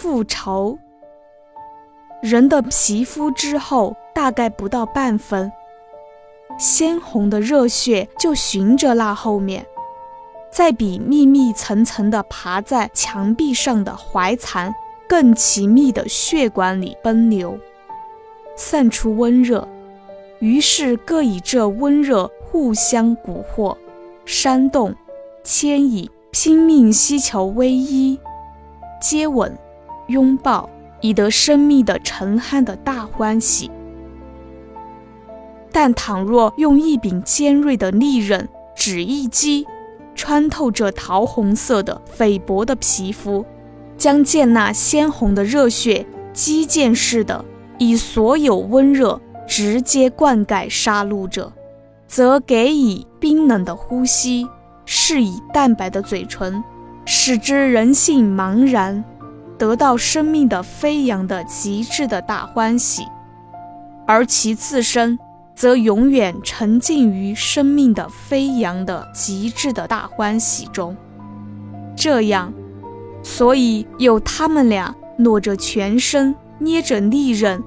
复仇。人的皮肤之后大概不到半分，鲜红的热血就循着那后面，再比密密层层的爬在墙壁上的怀蚕更奇密的血管里奔流，散出温热。于是各以这温热互相蛊惑、煽动、牵引，拼命希求偎依、接吻、拥抱。以得生命的沉酣的大欢喜，但倘若用一柄尖锐的利刃指一击，穿透这桃红色的菲薄的皮肤，将见那鲜红的热血击剑似的，以所有温热直接灌溉杀戮者，则给以冰冷的呼吸，是以淡白的嘴唇，使之人性茫然。得到生命的飞扬的极致的大欢喜，而其自身则永远沉浸于生命的飞扬的极致的大欢喜中。这样，所以有他们俩裸着全身，捏着利刃，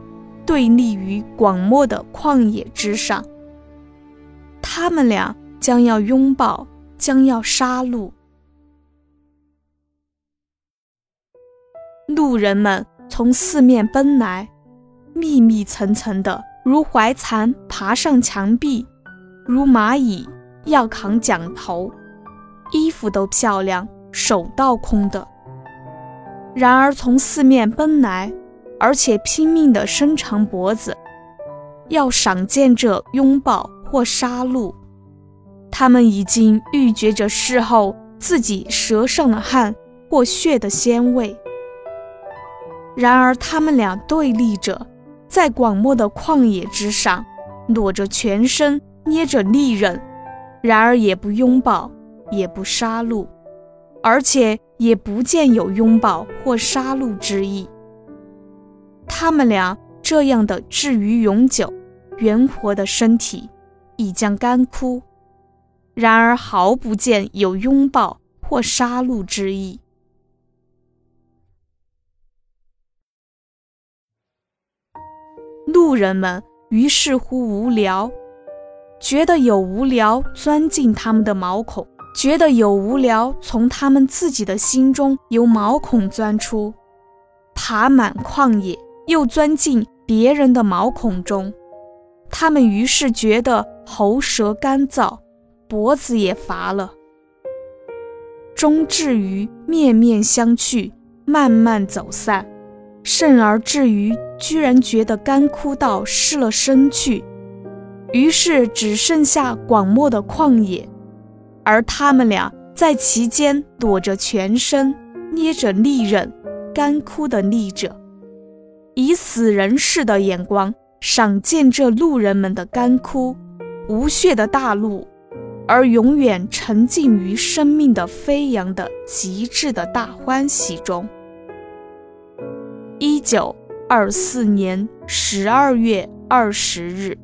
对立于广漠的旷野之上。他们俩将要拥抱，将要杀戮。路人们从四面奔来，密密层层的，如怀蚕爬上墙壁，如蚂蚁要扛桨头，衣服都漂亮，手倒空的。然而从四面奔来，而且拼命地伸长脖子，要赏见这拥抱或杀戮。他们已经预觉着事后自己舌上的汗或血的鲜味。然而，他们俩对立着，在广漠的旷野之上，裸着全身，捏着利刃，然而也不拥抱，也不杀戮，而且也不见有拥抱或杀戮之意。他们俩这样的至于永久、圆活的身体，已将干枯，然而毫不见有拥抱或杀戮之意。路人们于是乎无聊，觉得有无聊钻进他们的毛孔，觉得有无聊从他们自己的心中由毛孔钻出，爬满旷野，又钻进别人的毛孔中。他们于是觉得喉舌干燥，脖子也乏了，终至于面面相觑，慢慢走散。甚而至于居然觉得干枯到失了身去，于是只剩下广漠的旷野，而他们俩在其间躲着全身，捏着利刃，干枯的立着，以死人似的眼光赏见这路人们的干枯无血的大陆，而永远沉浸于生命的飞扬的极致的大欢喜中。九二四年十二月二十日。